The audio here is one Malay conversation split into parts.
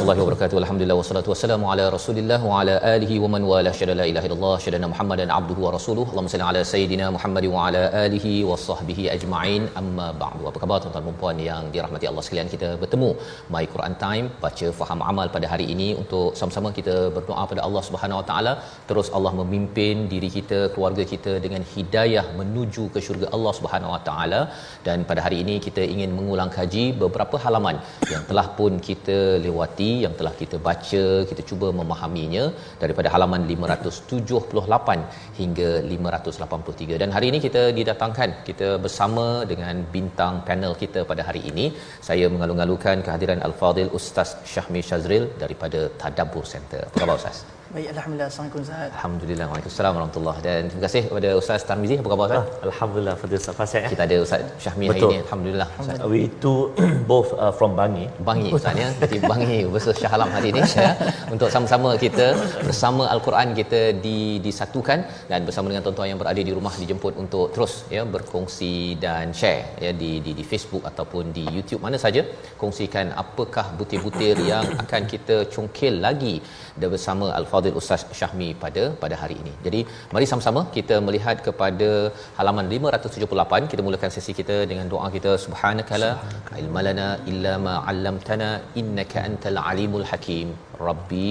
Warahmatullahi wabarakatuh. Alhamdulillah wassalatu wassalamu ala Rasulillah wa ala alihi wa man wala syada la ilaha illallah syada Muhammadan abduhu wa rasuluhu. Allahumma salli ala sayidina Muhammad wa ala alihi wa sahbihi ajma'in. Amma ba'du. Apa khabar tuan-tuan dan puan yang dirahmati Allah sekalian? Kita bertemu My Quran Time baca faham amal pada hari ini untuk sama-sama kita berdoa pada Allah Subhanahu wa taala terus Allah memimpin diri kita, keluarga kita dengan hidayah menuju ke syurga Allah Subhanahu wa taala dan pada hari ini kita ingin mengulang kaji beberapa halaman yang telah pun kita lewati yang telah kita baca kita cuba memahaminya daripada halaman 578 hingga 583 dan hari ini kita didatangkan kita bersama dengan bintang panel kita pada hari ini. Saya mengalu-alukan kehadiran Al-Fadil Ustaz Syahmi Shazril daripada Tadabbur Center. Apa khabar Ustaz Baik, Alhamdulillah. Assalamualaikum Ustaz. Alhamdulillah. Waalaikumsalam warahmatullahi Dan terima kasih kepada Ustaz Tarmizi. Apa khabar Ustaz? Alhamdulillah Fadil Ustaz Fasih Kita ada Ustaz Syahmi hari Betul. ini. Alhamdulillah. Ustaz. We two both uh, from Bangi Bangi Ustaz ya. Jadi Bangi versus Shah Alam hari ini ya. Untuk sama-sama kita bersama Al-Quran kita di disatukan dan bersama dengan tuan-tuan yang berada di rumah dijemput untuk terus ya berkongsi dan share ya di di di Facebook ataupun di YouTube mana saja kongsikan apakah butir-butir yang akan kita congkel lagi bersama Al-Fadhil Ustaz Syahmi pada pada hari ini. Jadi mari sama-sama kita melihat kepada halaman 578 kita mulakan sesi kita dengan doa kita subhanakala ilmalana illa ma 'allamtana innaka antal alimul hakim rabbi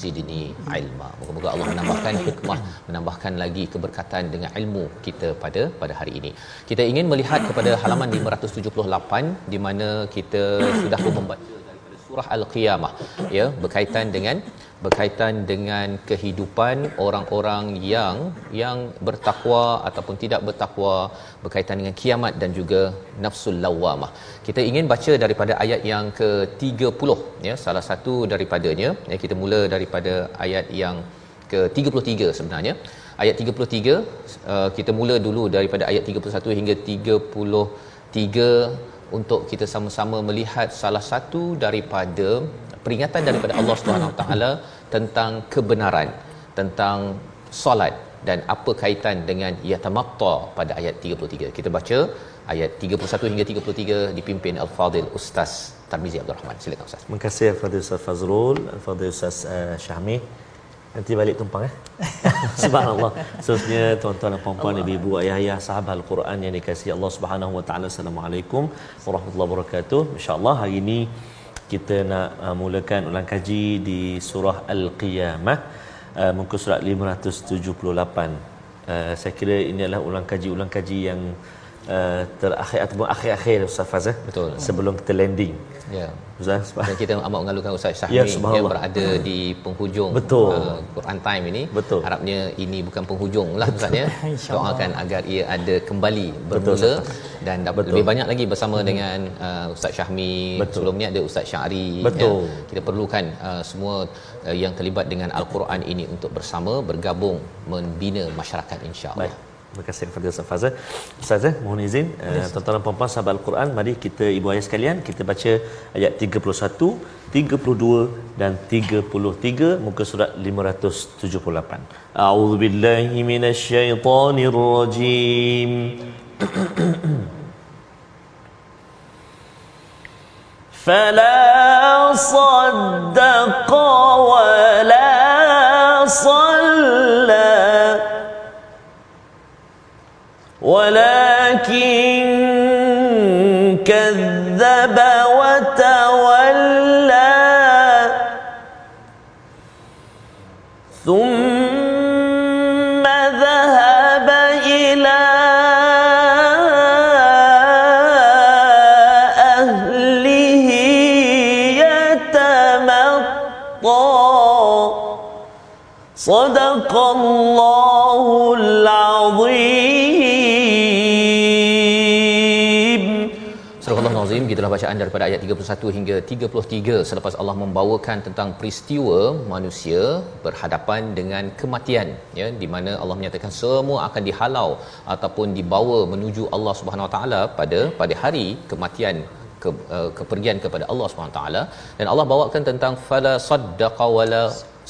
zidni ilma. Moga-moga Allah menambahkan hikmah, menambahkan lagi keberkatan dengan ilmu kita pada pada hari ini. Kita ingin melihat kepada halaman 578 di mana kita sudah membaca surah al-qiyamah ya berkaitan dengan berkaitan dengan kehidupan orang-orang yang yang bertakwa ataupun tidak bertakwa berkaitan dengan kiamat dan juga nafsul lawamah. Kita ingin baca daripada ayat yang ke-30 ya salah satu daripadanya ya kita mula daripada ayat yang ke-33 sebenarnya. Ayat 33 uh, kita mula dulu daripada ayat 31 hingga 33 untuk kita sama-sama melihat salah satu daripada peringatan daripada Allah Subhanahu taala tentang kebenaran tentang solat dan apa kaitan dengan yatamatta pada ayat 33 kita baca ayat 31 hingga 33 dipimpin al-fadil ustaz Tarmizi Abdul Rahman. Silakan ustaz. Terima kasih Fadil Ustaz Fazrul, Fadil Ustaz uh, Syahmi. Nanti balik tumpang eh. Subhanallah. Khususnya tuan-tuan dan puan-puan, ibu-ibu, ayah-ayah, sahabat Al-Quran yang dikasihi Allah Subhanahu wa taala. Assalamualaikum warahmatullahi wabarakatuh. Insya-Allah hari ini kita nak uh, mulakan ulang kaji di surah Al-Qiyamah uh, muka surat 578. Uh, saya kira ini adalah ulang kaji-ulang kaji yang uh, terakhir ataupun akhir-akhir Ustaz Faz eh? Betul. sebelum kita landing. Ya Ustaz dan kita amat mengalukan Ustaz Syahmi Ya, yang berada di penghujung Betul. uh, Quran Time ini Betul. harapnya ini bukan penghujung lah Ustaz ya doakan agar ia ada kembali Betul, bermula dan dapat Betul. lebih banyak lagi bersama dengan uh, Ustaz Syahmi Betul. sebelum ni ada Ustaz Syari Betul. ya. kita perlukan uh, semua uh, yang terlibat dengan Al-Quran ini untuk bersama bergabung membina masyarakat insya-Allah. Terima kasih kepada Ustaz Fazal. Ustaz, eh, mohon izin uh, tuan-tuan dan puan-puan sahabat Al-Quran, mari kita ibu ayah sekalian kita baca ayat 31, 32 dan 33 muka surat 578. A'udzubillahi minasyaitonirrajim. فلا صدق ولا صلى ولكن كذب وتولى. ثم ذهب إلى أهله يتمطى. صدق الله bacaan daripada ayat 31 hingga 33 selepas Allah membawakan tentang peristiwa manusia berhadapan dengan kematian ya di mana Allah menyatakan semua akan dihalau ataupun dibawa menuju Allah Subhanahu Wa Taala pada pada hari kematian ke, uh, kepergian kepada Allah Subhanahu Wa Taala. Dan Allah bawakan tentang fala saddaqa wala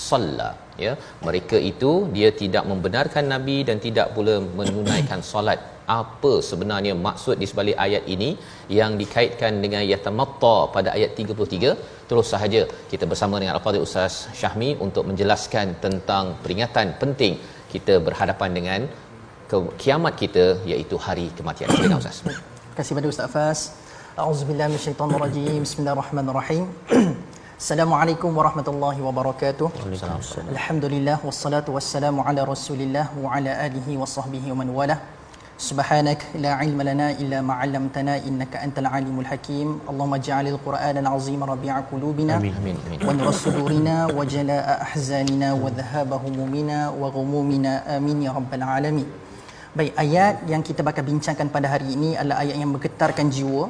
salla ya mereka itu dia tidak membenarkan nabi dan tidak pula menunaikan solat apa sebenarnya maksud di sebalik ayat ini yang dikaitkan dengan yatamatta pada ayat 33 terus sahaja kita bersama dengan al-fadhil ustaz Syahmi untuk menjelaskan tentang peringatan penting kita berhadapan dengan ke- kiamat kita iaitu hari kematian silakan ustaz Terima kasih pada Ustaz Fas. Auzubillahi minasyaitonirrajim. Bismillahirrahmanirrahim. Assalamualaikum warahmatullahi wabarakatuh. Alhamdulillah wassalatu wassalamu ala Rasulillah wa ala alihi wa sahbihi wa man wala. Subhanak la ilma lana illa ma 'allamtana innaka antal alimul hakim. Allahumma ij'alil Qur'ana al-'azima rabi'a qulubina amin wa nur sudurina wa jalaa ahzanina wa dhahaba humumina wa ghumumina amin ya rabbal alamin. Baik, ayat yang kita bakal bincangkan pada hari ini adalah ayat yang bergetarkan jiwa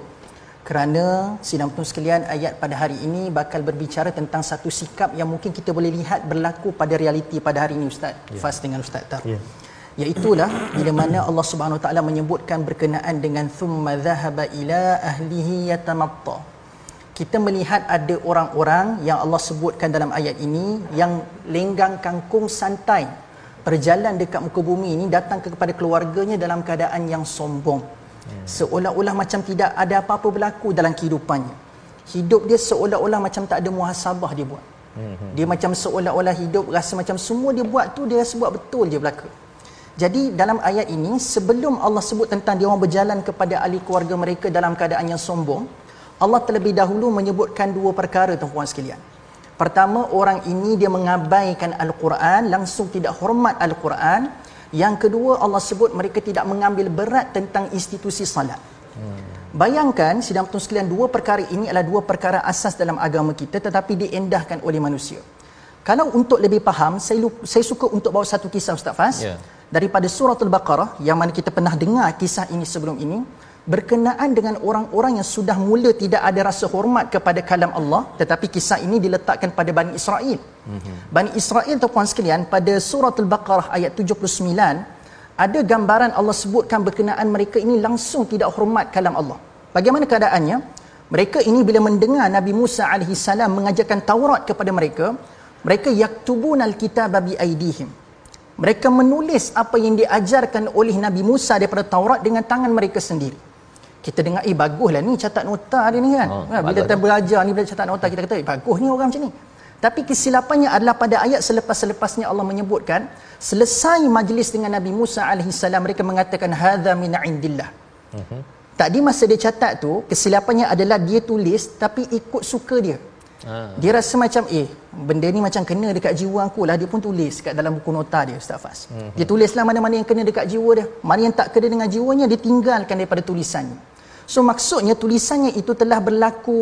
kerana sidang penonton sekalian ayat pada hari ini bakal berbicara tentang satu sikap yang mungkin kita boleh lihat berlaku pada realiti pada hari ini Ustaz. Yeah. Fas dengan Ustaz Tar. Ya. Iaitulah bila mana Allah Subhanahu Wa Taala menyebutkan berkenaan dengan thumma dhahaba ila ahlihi yatamatta. Kita melihat ada orang-orang yang Allah sebutkan dalam ayat ini yang lenggang kangkung santai berjalan dekat muka bumi ini datang kepada keluarganya dalam keadaan yang sombong. Seolah-olah macam tidak ada apa-apa berlaku dalam kehidupannya. Hidup dia seolah-olah macam tak ada muhasabah dia buat. Dia macam seolah-olah hidup rasa macam semua dia buat tu dia rasa buat betul je belaka. Jadi dalam ayat ini sebelum Allah sebut tentang dia orang berjalan kepada ahli keluarga mereka dalam keadaan yang sombong, Allah terlebih dahulu menyebutkan dua perkara tuan-puan sekalian. Pertama, orang ini dia mengabaikan Al-Quran, langsung tidak hormat Al-Quran. Yang kedua, Allah sebut mereka tidak mengambil berat tentang institusi salat. Bayangkan, sidang betul sekalian, dua perkara ini adalah dua perkara asas dalam agama kita tetapi diendahkan oleh manusia. Kalau untuk lebih faham, saya, lu- saya suka untuk bawa satu kisah Ustaz Fas. Ya. Daripada surah Al-Baqarah, yang mana kita pernah dengar kisah ini sebelum ini, berkenaan dengan orang-orang yang sudah mula tidak ada rasa hormat kepada kalam Allah, tetapi kisah ini diletakkan pada Bani Israel. Mm-hmm. Bani Israel, tuan sekalian, pada surah Al-Baqarah ayat 79, ada gambaran Allah sebutkan berkenaan mereka ini langsung tidak hormat kalam Allah. Bagaimana keadaannya? Mereka ini bila mendengar Nabi Musa alaihi salam mengajarkan Taurat kepada mereka, mereka yaktubunal kitaba bi aidihim. Mereka menulis apa yang diajarkan oleh Nabi Musa daripada Taurat dengan tangan mereka sendiri. Kita dengar, eh baguslah ni catat nota dia ni kan. Oh, ha, bila kita belajar ni, bila catat nota, kita kata, eh bagus ni orang macam ni. Tapi kesilapannya adalah pada ayat selepas-selepasnya Allah menyebutkan, selesai majlis dengan Nabi Musa AS, mereka mengatakan, Hadha min indillah. Mhm. Tadi masa dia catat tu, kesilapannya adalah dia tulis tapi ikut suka dia. Ah. Dia rasa macam eh benda ni macam kena dekat jiwa aku lah dia pun tulis kat dalam buku nota dia Ustaz Fas. Mm-hmm. Dia tulislah mana-mana yang kena dekat jiwa dia. Mana yang tak kena dengan jiwanya dia tinggalkan daripada tulisannya. So maksudnya tulisannya itu telah berlaku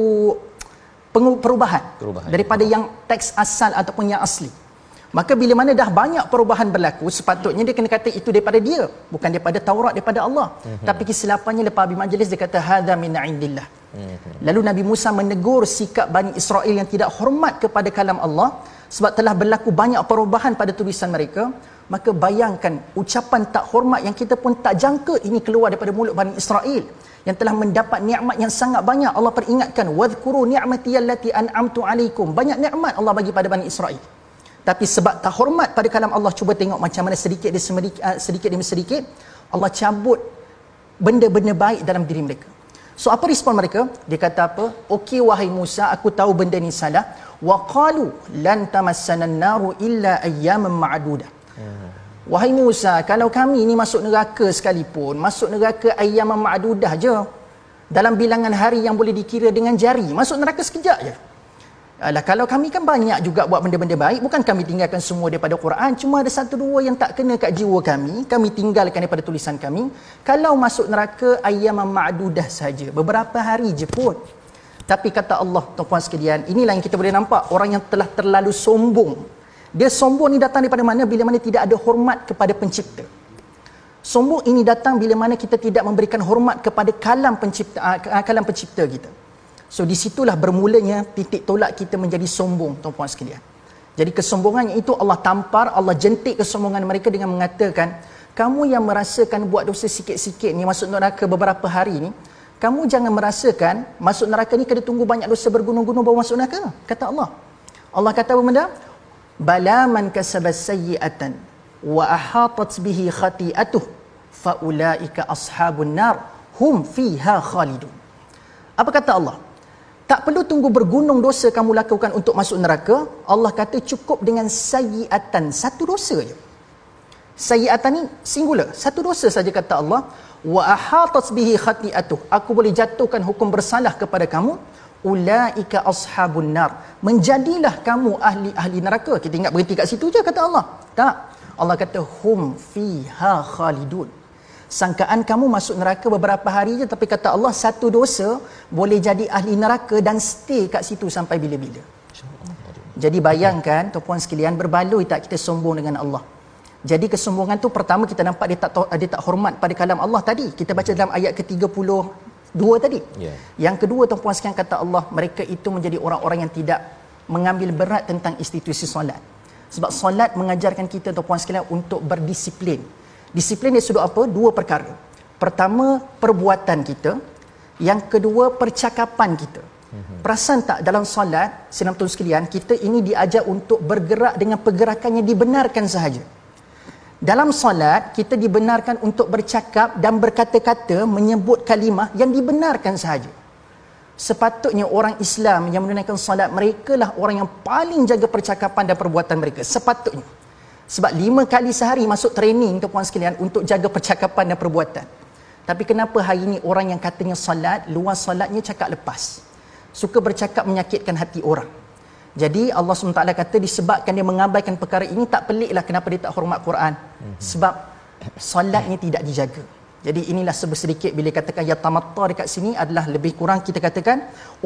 perubahan, Perubahan. daripada yang teks asal ataupun yang asli. Maka bila mana dah banyak perubahan berlaku, sepatutnya dia kena kata itu daripada dia, bukan daripada Taurat daripada Allah. Mm-hmm. Tapi kesilapannya lepas habis majlis dia kata hadza min indillah. Mm-hmm. Lalu Nabi Musa menegur sikap Bani Israel yang tidak hormat kepada kalam Allah sebab telah berlaku banyak perubahan pada tulisan mereka. Maka bayangkan ucapan tak hormat yang kita pun tak jangka ini keluar daripada mulut Bani Israel yang telah mendapat nikmat yang sangat banyak. Allah peringatkan, "Wadhkuru ni'mati allati an'amtu 'alaikum." Banyak nikmat Allah bagi pada Bani Israel. Tapi sebab tak hormat pada kalam Allah, cuba tengok macam mana sedikit demi sedikit, uh, sedikit demi sedikit Allah cabut benda-benda baik dalam diri mereka. So apa respon mereka? Dia kata apa? Okey wahai Musa, aku tahu benda ni salah. Wa qalu lan tamassana an-naru illa ayyaman ma'dudah. Wahai Musa, kalau kami ni masuk neraka sekalipun, masuk neraka ayyaman ma'dudah je. dalam bilangan hari yang boleh dikira dengan jari masuk neraka sekejap je. Alah, kalau kami kan banyak juga buat benda-benda baik bukan kami tinggalkan semua daripada Quran cuma ada satu dua yang tak kena kat jiwa kami kami tinggalkan daripada tulisan kami. Kalau masuk neraka ayam ma'dudah saja beberapa hari je pun. Tapi kata Allah tuan-puan sekalian inilah yang kita boleh nampak orang yang telah terlalu sombong dia sombong ni datang daripada mana bila mana tidak ada hormat kepada pencipta Sombong ini datang bila mana kita tidak memberikan hormat kepada kalam pencipta uh, kalam pencipta kita. So di situlah bermulanya titik tolak kita menjadi sombong tuan-puan sekalian. Jadi kesombongannya itu Allah tampar, Allah jentik kesombongan mereka dengan mengatakan, kamu yang merasakan buat dosa sikit-sikit ni masuk neraka beberapa hari ni, kamu jangan merasakan masuk neraka ni kena tunggu banyak dosa bergunung-gunung baru masuk neraka. Kata Allah. Allah kata apa benda? Bala man kasabas sayyi'atan wa ahatat bihi khati'atuh fa ulaika ashabun nar hum fiha khalidun. Apa kata Allah? Tak perlu tunggu bergunung dosa kamu lakukan untuk masuk neraka. Allah kata cukup dengan sayiatan. Satu dosa je. Sayiatan ni singular. Satu dosa saja kata Allah. Wa ahatas bihi khati'atuh. Aku boleh jatuhkan hukum bersalah kepada kamu. Ulaika ashabun nar. Menjadilah kamu ahli-ahli neraka. Kita ingat berhenti kat situ je kata Allah. Tak. Allah kata hum fiha khalidun sangkaan kamu masuk neraka beberapa hari je tapi kata Allah satu dosa boleh jadi ahli neraka dan stay kat situ sampai bila-bila. Jadi bayangkan tuan-puan sekalian berbaloi tak kita sombong dengan Allah. Jadi kesombongan tu pertama kita nampak dia tak dia tak hormat pada kalam Allah tadi. Kita baca dalam ayat ke-32 tadi. Yeah. Yang kedua tuan-puan sekalian kata Allah mereka itu menjadi orang-orang yang tidak mengambil berat tentang institusi solat. Sebab solat mengajarkan kita tuan-puan sekalian untuk berdisiplin. Disiplin dia sudut apa? Dua perkara. Pertama, perbuatan kita. Yang kedua, percakapan kita. Mhm. Perasan tak dalam solat, senam tuan sekalian, kita ini diajar untuk bergerak dengan pergerakan yang dibenarkan sahaja. Dalam solat, kita dibenarkan untuk bercakap dan berkata-kata menyebut kalimah yang dibenarkan sahaja. Sepatutnya orang Islam yang menunaikan solat mereka lah orang yang paling jaga percakapan dan perbuatan mereka. Sepatutnya. Sebab lima kali sehari masuk training tuan sekalian untuk jaga percakapan dan perbuatan. Tapi kenapa hari ini orang yang katanya salat, luar salatnya cakap lepas. Suka bercakap menyakitkan hati orang. Jadi Allah SWT kata disebabkan dia mengabaikan perkara ini tak peliklah kenapa dia tak hormat Quran. Sebab salatnya tidak dijaga. Jadi inilah sedikit bila katakan ya tamatta dekat sini adalah lebih kurang kita katakan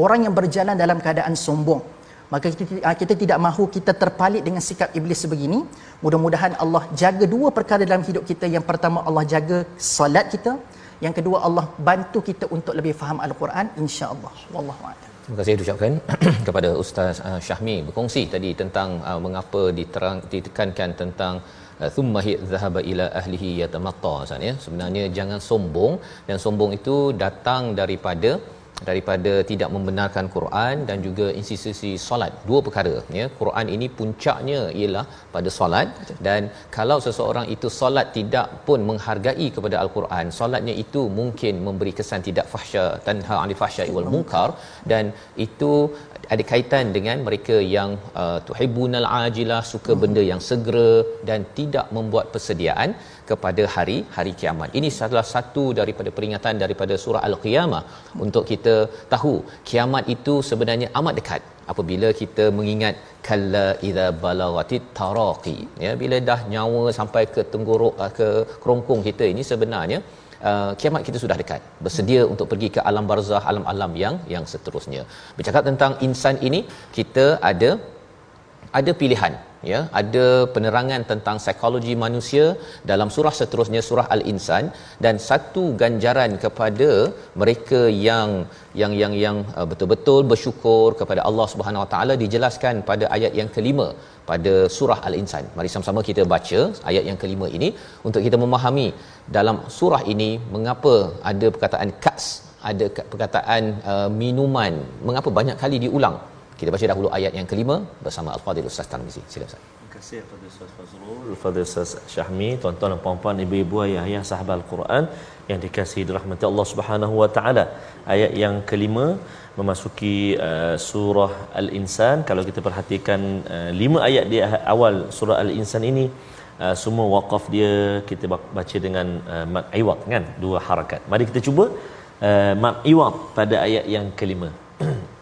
orang yang berjalan dalam keadaan sombong. Maka kita, ah, kita tidak mahu kita terpalit dengan sikap iblis sebegini. Mudah-mudahan Allah jaga dua perkara dalam hidup kita. Yang pertama Allah jaga salat kita. Yang kedua Allah bantu kita untuk lebih faham al-Quran insya-Allah. Wallahu a'lam Terima kasih ucapkan kepada Ustaz uh, Syahmi berkongsi tadi tentang uh, mengapa diterang ditekankan tentang thumma hi dhahaba ila ahlihi yatamatta ya. Sebenarnya jangan sombong dan sombong itu datang daripada daripada tidak membenarkan Quran dan juga institusi solat. Dua perkara ya. Quran ini puncaknya ialah pada solat dan kalau seseorang itu solat tidak pun menghargai kepada al-Quran solatnya itu mungkin memberi kesan tidak fahsya tanha anil fahsya wal munkar dan itu ada kaitan dengan mereka yang uh, tuhibbunal ajilah suka benda yang segera dan tidak membuat persediaan kepada hari hari kiamat. Ini salah satu daripada peringatan daripada surah Al-Qiyamah untuk kita tahu kiamat itu sebenarnya amat dekat apabila kita mengingat kalla idza balagatit taraqi ya bila dah nyawa sampai ke tenggorok uh, ke kerongkong kita ini sebenarnya uh, kiamat kita sudah dekat. Bersedia untuk pergi ke alam barzah alam-alam yang yang seterusnya. Bercakap tentang insan ini kita ada ada pilihan ya ada penerangan tentang psikologi manusia dalam surah seterusnya surah al-insan. Dan satu ganjaran kepada mereka yang yang yang yang uh, betul-betul bersyukur kepada Allah Subhanahu Wa Taala dijelaskan pada ayat yang kelima pada surah al-insan. Mari sama-sama kita baca ayat yang kelima ini untuk kita memahami dalam surah ini mengapa ada perkataan kas ada perkataan uh, minuman. Mengapa banyak kali diulang kita baca dahulu ayat yang kelima bersama Al-Fadhil Ustaz Tarmizi. Sila Ustaz. Terima kasih kepada Ustaz Fazrul, Al-Fadhil Ustaz Syahmi, tuan-tuan dan puan-puan, ibu-ibu, ayah-ayah, sahabat Al-Quran yang dikasihi dirahmati Allah Subhanahu wa taala. Ayat yang kelima memasuki uh, surah Al-Insan. Kalau kita perhatikan uh, lima ayat di awal surah Al-Insan ini uh, semua waqaf dia kita baca dengan uh, mad iwad kan dua harakat. Mari kita cuba uh, mat iwad pada ayat yang kelima.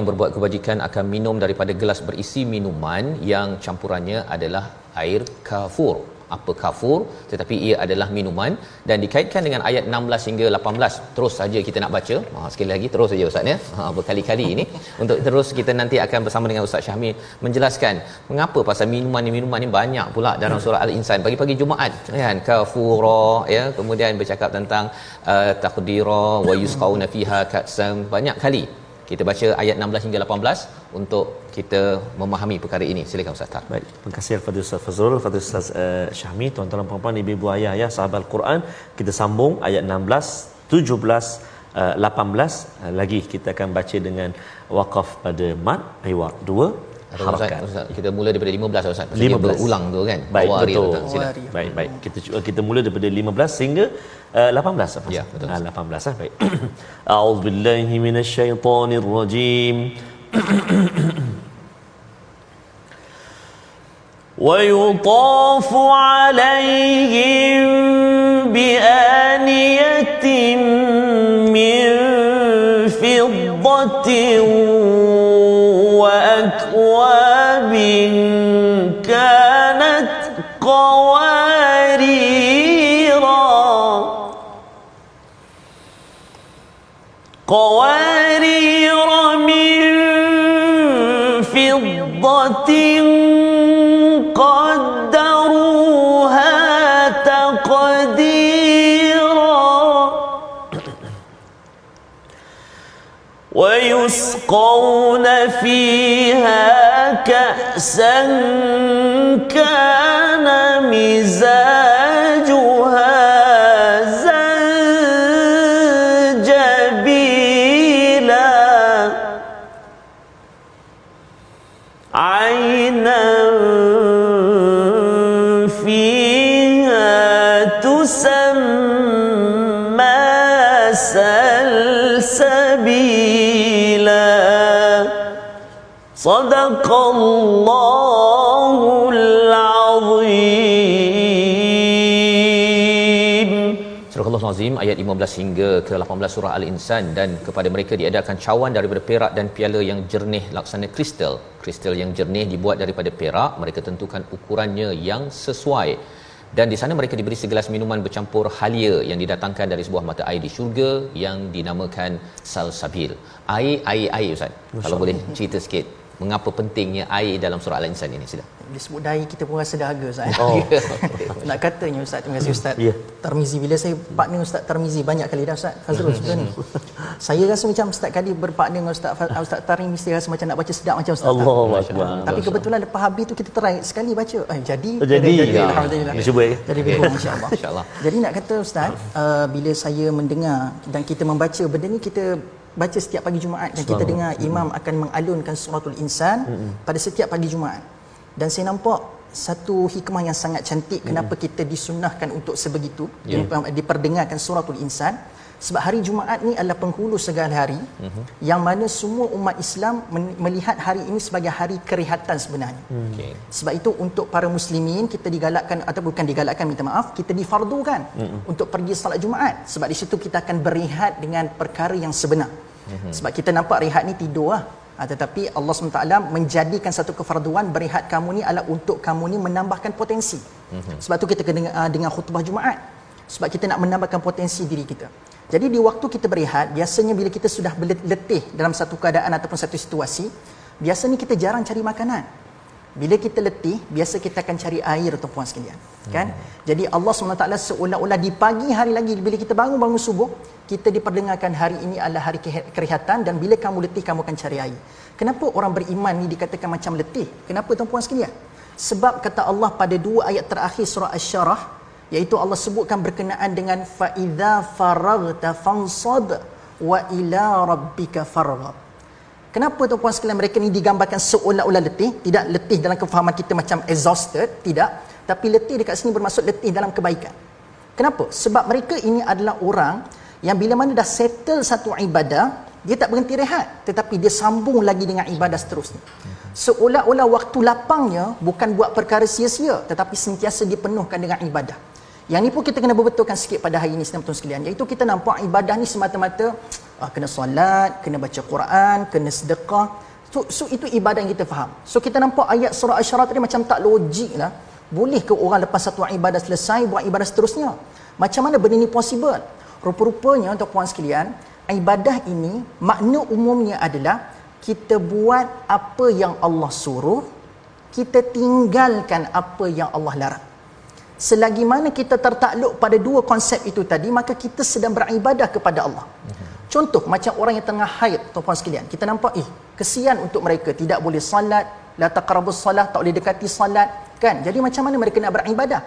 yang berbuat kebajikan akan minum daripada gelas berisi minuman yang campurannya adalah air kafur. Apa kafur? Tetapi ia adalah minuman dan dikaitkan dengan ayat 16 hingga 18. Terus saja kita nak baca. Ha, sekali lagi terus saja Ustaz ya. Ha, berkali-kali ini. Untuk terus kita nanti akan bersama dengan Ustaz Syahmi menjelaskan mengapa pasal minuman ni minuman ni banyak pula dalam surah Al-Insan. Pagi-pagi Jumaat kan kafura ya. Kemudian bercakap tentang uh, taqdira wa yusqauna fiha ka'san banyak kali kita baca ayat 16 hingga 18 untuk kita memahami perkara ini. Silakan Ustaz Tar. Baik, terima kasih kepada Ustaz Fazrul, kepada Ustaz uh, Syahmi, tuan-tuan dan puan-puan, ibu-ibu ayah ya, sahabat Al-Quran. Kita sambung ayat 16, 17, uh, 18 uh, lagi kita akan baca dengan waqaf pada mat iwad 2 Atau Ustaz, harakat. Ustaz, kita mula daripada 15 Ustaz. Pasal 15. dia berulang tu kan. Baik, Awal hari betul. Baik, baik. Kita kita mula daripada 15 sehingga 18 صفحة ya, betul. أعوذ بالله من الشيطان الرجيم. ويطاف عليهم بآنية من فضة وأكواب كان ويسقون فيها كأسا كان مزاجها صدق الله العظيم Surah Al-Azim ayat 15 hingga ke 18 surah Al-Insan dan kepada mereka diadakan cawan daripada perak dan piala yang jernih laksana kristal. Kristal yang jernih dibuat daripada perak, mereka tentukan ukurannya yang sesuai. Dan di sana mereka diberi segelas minuman bercampur halia yang didatangkan dari sebuah mata air di syurga yang dinamakan salsabil. Air, air, air Ustaz. Kalau boleh cerita sikit mengapa pentingnya air dalam surah Al-Insan ini sila. Disebut dai kita pun rasa dahaga Ustaz. Oh. Nak katanya Ustaz, terima kasih Ustaz. Ya. Tarmizi bila saya partner Ustaz Tarmizi banyak kali dah Ustaz Fazrul sebelum ni. Saya rasa macam Ustaz kali berpartner dengan Ustaz Fa- Ustaz Tarmizi mesti rasa macam nak baca sedap macam Ustaz. Allahu akbar. Tapi kebetulan lepas habis tu kita try sekali baca. Eh jadi. Oh, jadi. jadi Ya. alhamdulillah. Cuba, ya. Jadi Okey. betul insya-Allah. InsyaAllah. Jadi nak kata Ustaz, uh, bila saya mendengar dan kita membaca benda ni kita baca setiap pagi Jumaat dan kita dengar imam akan mengalunkan suratul insan pada setiap pagi Jumaat. Dan saya nampak satu hikmah yang sangat cantik kenapa kita disunnahkan untuk sebegitu. Yeah. diperdengarkan suratul insan sebab hari Jumaat ni adalah penghulu segala hari yang mana semua umat Islam men- melihat hari ini sebagai hari kerihatan sebenarnya. Okey. Sebab itu untuk para muslimin kita digalakkan atau bukan digalakkan minta maaf kita difardukan mm-hmm. untuk pergi salat Jumaat sebab di situ kita akan berehat dengan perkara yang sebenar. Mm-hmm. Sebab kita nampak rehat ni tidur lah. Ha, tetapi Allah SWT menjadikan satu kefarduan berehat kamu ni adalah untuk kamu ni menambahkan potensi. Mm-hmm. Sebab tu kita kena dengar, uh, dengar khutbah Jumaat. Sebab kita nak menambahkan potensi diri kita. Jadi di waktu kita berehat, biasanya bila kita sudah letih dalam satu keadaan ataupun satu situasi, biasanya kita jarang cari makanan. Bila kita letih, biasa kita akan cari air tuan-puan sekalian. Kan? Jadi Allah SWT seolah-olah di pagi hari lagi bila kita bangun-bangun subuh, kita diperdengarkan hari ini adalah hari kerihatan dan bila kamu letih kamu akan cari air. Kenapa orang beriman ni dikatakan macam letih? Kenapa tuan-puan sekalian? sebab kata Allah pada dua ayat terakhir surah Asy-Syarah iaitu Allah sebutkan berkenaan dengan fa idza faraghta fansad wa ila rabbika farghab. Kenapa tuan-puan sekalian mereka ni digambarkan seolah-olah letih? Tidak letih dalam kefahaman kita macam exhausted, tidak. Tapi letih dekat sini bermaksud letih dalam kebaikan. Kenapa? Sebab mereka ini adalah orang yang bila mana dah settle satu ibadah, dia tak berhenti rehat. Tetapi dia sambung lagi dengan ibadah seterusnya. Seolah-olah waktu lapangnya bukan buat perkara sia-sia, tetapi sentiasa dipenuhkan dengan ibadah. Yang ni pun kita kena berbetulkan sikit pada hari ini senang sekalian. Iaitu kita nampak ibadah ni semata-mata ah, kena solat, kena baca Quran, kena sedekah. So, so itu ibadah yang kita faham. So kita nampak ayat surah Asy-Syarah tadi macam tak logik lah. Boleh ke orang lepas satu ibadah selesai buat ibadah seterusnya? Macam mana benda ni possible? Rupa-rupanya untuk puan sekalian, ibadah ini makna umumnya adalah kita buat apa yang Allah suruh, kita tinggalkan apa yang Allah larang. Selagi mana kita tertakluk pada dua konsep itu tadi, maka kita sedang beribadah kepada Allah. Contoh macam orang yang tengah haid, tuan-puan sekalian. Kita nampak, eh, kesian untuk mereka. Tidak boleh salat, la taqrabus salat, tak boleh dekati salat. Kan? Jadi macam mana mereka nak beribadah?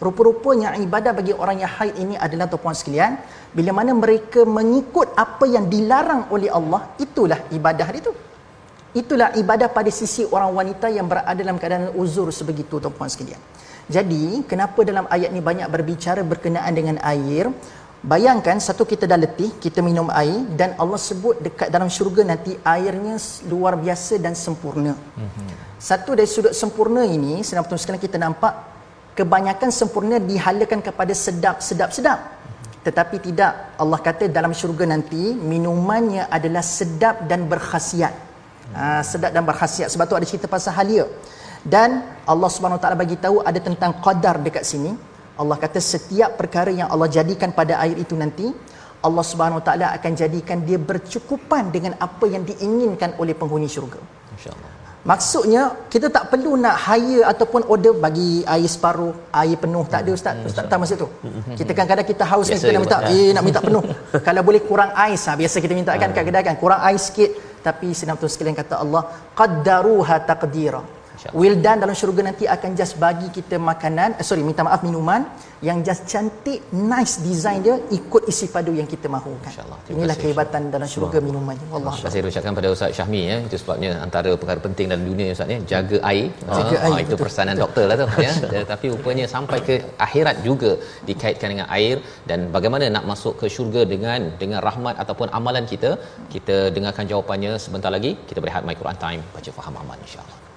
Rupa-rupanya ibadah bagi orang yang haid ini adalah tuan-puan sekalian, bila mana mereka mengikut apa yang dilarang oleh Allah, itulah ibadah itu. Itulah ibadah pada sisi orang wanita yang berada dalam keadaan uzur sebegitu tuan-puan sekalian. Jadi, kenapa dalam ayat ni banyak berbicara berkenaan dengan air? Bayangkan satu kita dah letih, kita minum air dan Allah sebut dekat dalam syurga nanti airnya luar biasa dan sempurna. Mm-hmm. Satu dari sudut sempurna ini, senang betul sekalian kita nampak kebanyakan sempurna dihalakan kepada sedap-sedap-sedap. Tetapi tidak, Allah kata dalam syurga nanti minumannya adalah sedap dan berkhasiat. Ha, sedap dan berkhasiat. Sebab tu ada cerita pasal halia. Dan Allah Subhanahu taala bagi tahu ada tentang qadar dekat sini. Allah kata setiap perkara yang Allah jadikan pada air itu nanti Allah Subhanahu taala akan jadikan dia bercukupan dengan apa yang diinginkan oleh penghuni syurga. Insya-Allah. Maksudnya kita tak perlu nak hire ataupun order bagi air separuh, air penuh tak ada ustaz. Ustaz tak masa tu. Kita kan kadang kita haus kan kita nak minta eh nak minta penuh. Kalau boleh kurang ais ha, biasa kita minta kan kat kedai kan kurang ais sikit tapi senang tu sekalian kata Allah qaddaruha taqdira Wildan dalam syurga nanti akan just bagi kita makanan, eh, sorry minta maaf minuman yang just cantik, nice design dia ikut isi padu yang kita mahukan. Inilah kasih, kehebatan dalam syurga minuman. Allah. Terima kasih ucapkan pada Ustaz Syahmi ya. Itu sebabnya antara perkara penting dalam dunia Ustaz ya, jaga air. Jaga ha, air. itu betul, pesanan betul. doktor lah tu ya. Tapi rupanya sampai ke akhirat juga dikaitkan dengan air dan bagaimana nak masuk ke syurga dengan dengan rahmat ataupun amalan kita. Kita dengarkan jawapannya sebentar lagi. Kita berehat My Quran Time baca faham aman insya-Allah.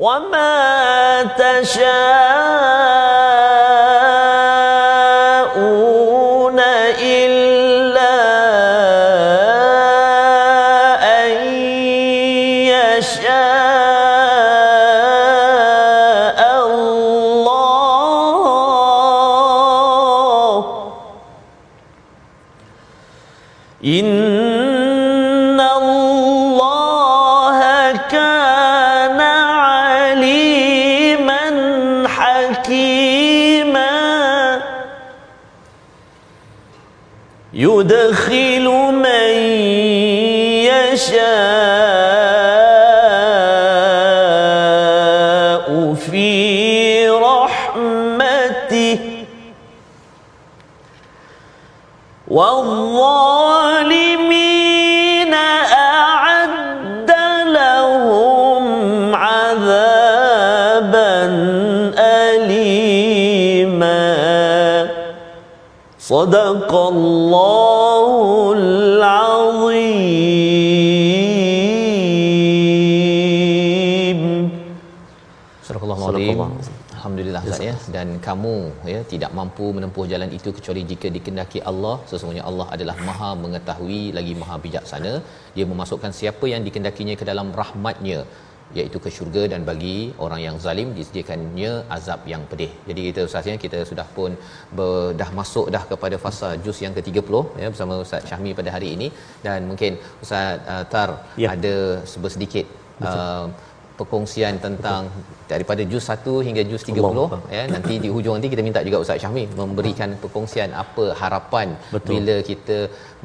وما تشاءون في رحمته. والظالمين أعد لهم عذابا أليما. صدق الله dan kamu ya tidak mampu menempuh jalan itu kecuali jika dikehendaki Allah sesungguhnya Allah adalah Maha mengetahui lagi Maha bijaksana dia memasukkan siapa yang dikehendakinya ke dalam rahmatnya iaitu ke syurga dan bagi orang yang zalim disediakannya azab yang pedih. Jadi kita Ustaz ya kita sudah pun ber, dah masuk dah kepada fasa juz yang ke-30 ya bersama Ustaz Syahmi pada hari ini dan mungkin Ustaz uh, Tar Ya. ada sedikit uh, perkongsian tentang daripada juz 1 hingga juz 30 Allah. ya nanti di hujung nanti kita minta juga Ustaz Syahmi memberikan perkongsian apa harapan Betul. bila kita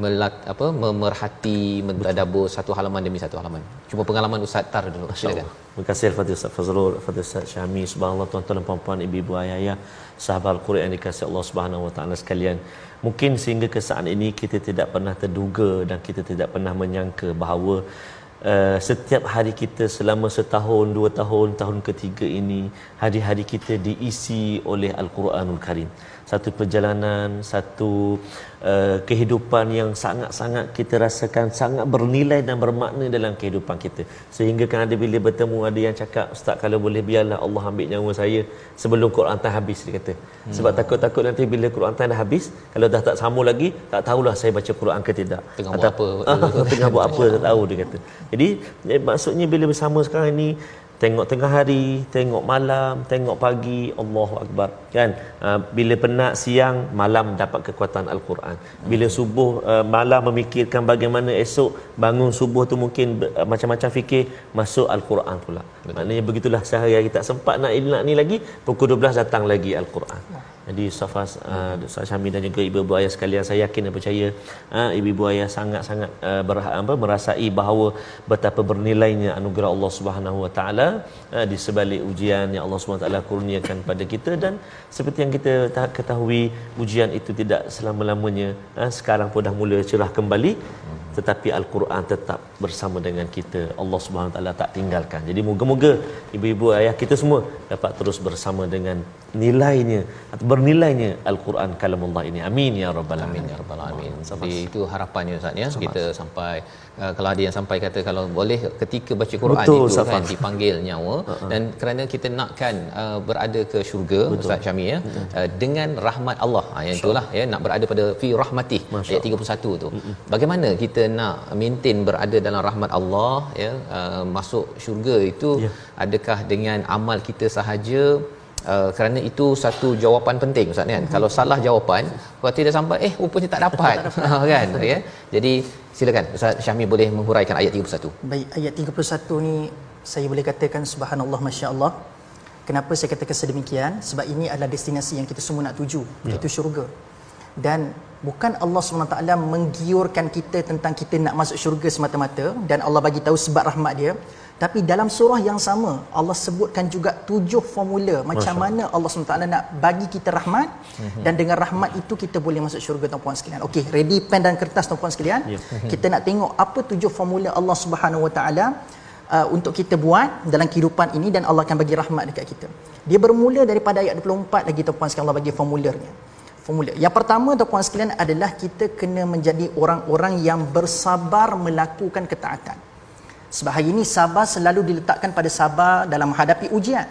melat, apa memerhati mentadabbur satu halaman demi satu halaman. Cuba pengalaman Ustaz Tar dulu. Silakan. Terima kasih Al-Fatih Ustaz Fazrul, Al-Fatih Ustaz Syahmi, subhanallah tuan-tuan dan puan-puan, ibu-ibu, ayah-ayah, sahabat Al-Quran yang dikasihi Allah Subhanahu Wa Taala sekalian. Mungkin sehingga ke saat ini kita tidak pernah terduga dan kita tidak pernah menyangka bahawa Uh, setiap hari kita selama setahun, dua tahun, tahun ketiga ini hari-hari kita diisi oleh Al-Quranul Karim. Satu perjalanan, satu uh, kehidupan yang sangat-sangat kita rasakan sangat bernilai dan bermakna dalam kehidupan kita. Sehingga kan ada bila bertemu ada yang cakap, "Ustaz kalau boleh biarlah Allah ambil nyawa saya sebelum Quran time habis," dia kata. Sebab takut-takut nanti bila Quran time dah habis, kalau dah tak sambung lagi, tak tahulah saya baca Quran ke tidak. Tengah buat apa? Ah, tengah buat apa tak tahu dia kata. Jadi eh, maksudnya bila bersama sekarang ni tengok tengah hari, tengok malam, tengok pagi, Allahu akbar. Kan? Uh, bila penat siang, malam dapat kekuatan al-Quran. Bila subuh uh, malam memikirkan bagaimana esok bangun subuh tu mungkin uh, macam-macam fikir masuk al-Quran pula. Betul. Maknanya begitulah sehari-hari tak sempat nak nak ni lagi pukul 12 datang lagi al-Quran. Jadi Safas uh, Ustaz Syamil dan juga ibu-ibu ayah sekalian saya yakin dan percaya uh, ibu-ibu ayah sangat-sangat uh, ber, apa, merasai bahawa betapa bernilainya anugerah Allah Subhanahu Wa Taala uh, di sebalik ujian yang Allah Subhanahu Wa Taala kurniakan pada kita dan seperti yang kita ta- ketahui ujian itu tidak selama-lamanya uh, sekarang pun dah mula cerah kembali tetapi al-Quran tetap bersama dengan kita. Allah Subhanahu Taala tak tinggalkan. Jadi moga-moga ibu-ibu ayah kita semua dapat terus bersama dengan nilainya atau bernilainya al-Quran kalamullah ini. Amin ya rabbal alamin. Amin ya rabbal alamin. Tapi itu harapannya Ustaz ya. Kita sampai uh, kalau ada yang sampai kata kalau boleh ketika baca Quran Betul, itu Ustaz kan dipanggil nyawa uh-huh. dan kerana kita nakkan uh, berada ke syurga Ustaz Syami ya uh, dengan rahmat Allah. Ha yang itulah ya nak berada pada fi rahmatih ayat 31 tu. Bagaimana kita nak maintain berada dalam rahmat Allah ya uh, masuk syurga itu Ya. adakah dengan amal kita sahaja Uh, kerana itu satu jawapan penting Ustaz kan. Kalau salah jawapan, waktu dah sampai eh rupanya tak dapat. kan ya. Jadi silakan Ustaz Syahmi boleh menghuraikan ayat 31. Baik, ayat 31 ni saya boleh katakan subhanallah masya-Allah. Kenapa saya katakan sedemikian? Sebab ini adalah destinasi yang kita semua nak tuju, Ya. iaitu syurga. Dan bukan Allah SWT menggiurkan kita tentang kita nak masuk syurga semata-mata dan Allah bagi tahu sebab rahmat dia. Tapi dalam surah yang sama, Allah sebutkan juga tujuh formula macam mana Allah SWT nak bagi kita rahmat dan dengan rahmat itu kita boleh masuk syurga tuan-puan sekalian. Okey, ready pen dan kertas tuan-puan sekalian. Ya. Kita nak tengok apa tujuh formula Allah Subhanahu Wa Taala uh, untuk kita buat dalam kehidupan ini dan Allah akan bagi rahmat dekat kita. Dia bermula daripada ayat 24 lagi tuan-puan sekalian Allah bagi formulanya. Formula. Yang pertama tuan-puan sekalian adalah kita kena menjadi orang-orang yang bersabar melakukan ketaatan. Sebab hari ini sabar selalu diletakkan pada sabar dalam menghadapi ujian.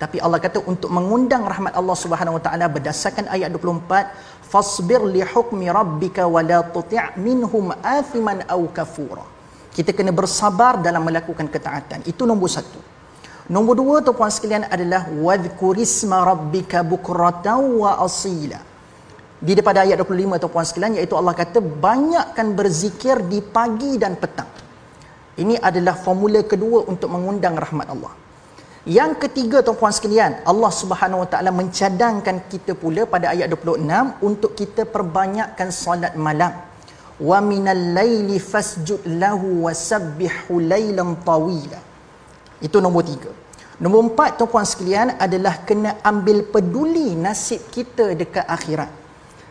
Tapi Allah kata untuk mengundang rahmat Allah Subhanahu Wa Taala berdasarkan ayat 24, fasbir li hukmi rabbika wa la tuti' minhum athiman aw kafura. Kita kena bersabar dalam melakukan ketaatan. Itu nombor satu. Nombor dua tuan-puan sekalian adalah wadhkurisma rabbika bukratan wa asila. Di daripada ayat 25 tuan-puan sekalian iaitu Allah kata banyakkan berzikir di pagi dan petang. Ini adalah formula kedua untuk mengundang rahmat Allah. Yang ketiga tuan-puan sekalian, Allah Subhanahu Wa Taala mencadangkan kita pula pada ayat 26 untuk kita perbanyakkan solat malam. Wa minal laili fasjud lahu wasabbihu lailan tawila. Itu nombor tiga. Nombor empat tuan-puan sekalian adalah kena ambil peduli nasib kita dekat akhirat.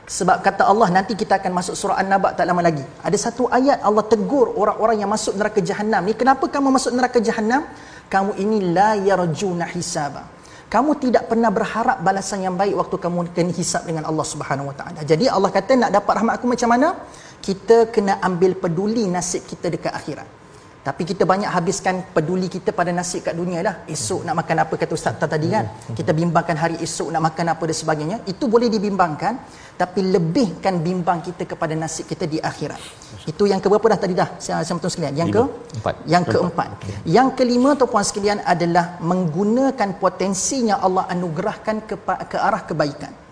Sebab kata Allah nanti kita akan masuk surah An-Naba tak lama lagi. Ada satu ayat Allah tegur orang-orang yang masuk neraka jahanam. Ni kenapa kamu masuk neraka jahanam? Kamu ini la yarjuna hisaba. Kamu tidak pernah berharap balasan yang baik waktu kamu kena hisap dengan Allah Subhanahu Wa Taala. Jadi Allah kata nak dapat rahmat aku macam mana? Kita kena ambil peduli nasib kita dekat akhirat. Tapi kita banyak habiskan peduli kita pada nasib kat dunia lah. Esok nak makan apa kata Ustaz tadi kan. Kita bimbangkan hari esok nak makan apa dan sebagainya. Itu boleh dibimbangkan. Tapi lebihkan bimbang kita kepada nasib kita di akhirat. Itu yang keberapa dah tadi dah? Saya, saya betul sekalian. Yang ke? Empat. Yang keempat. Yang kelima atau puan sekalian adalah menggunakan potensi yang Allah anugerahkan ke, ke arah kebaikan.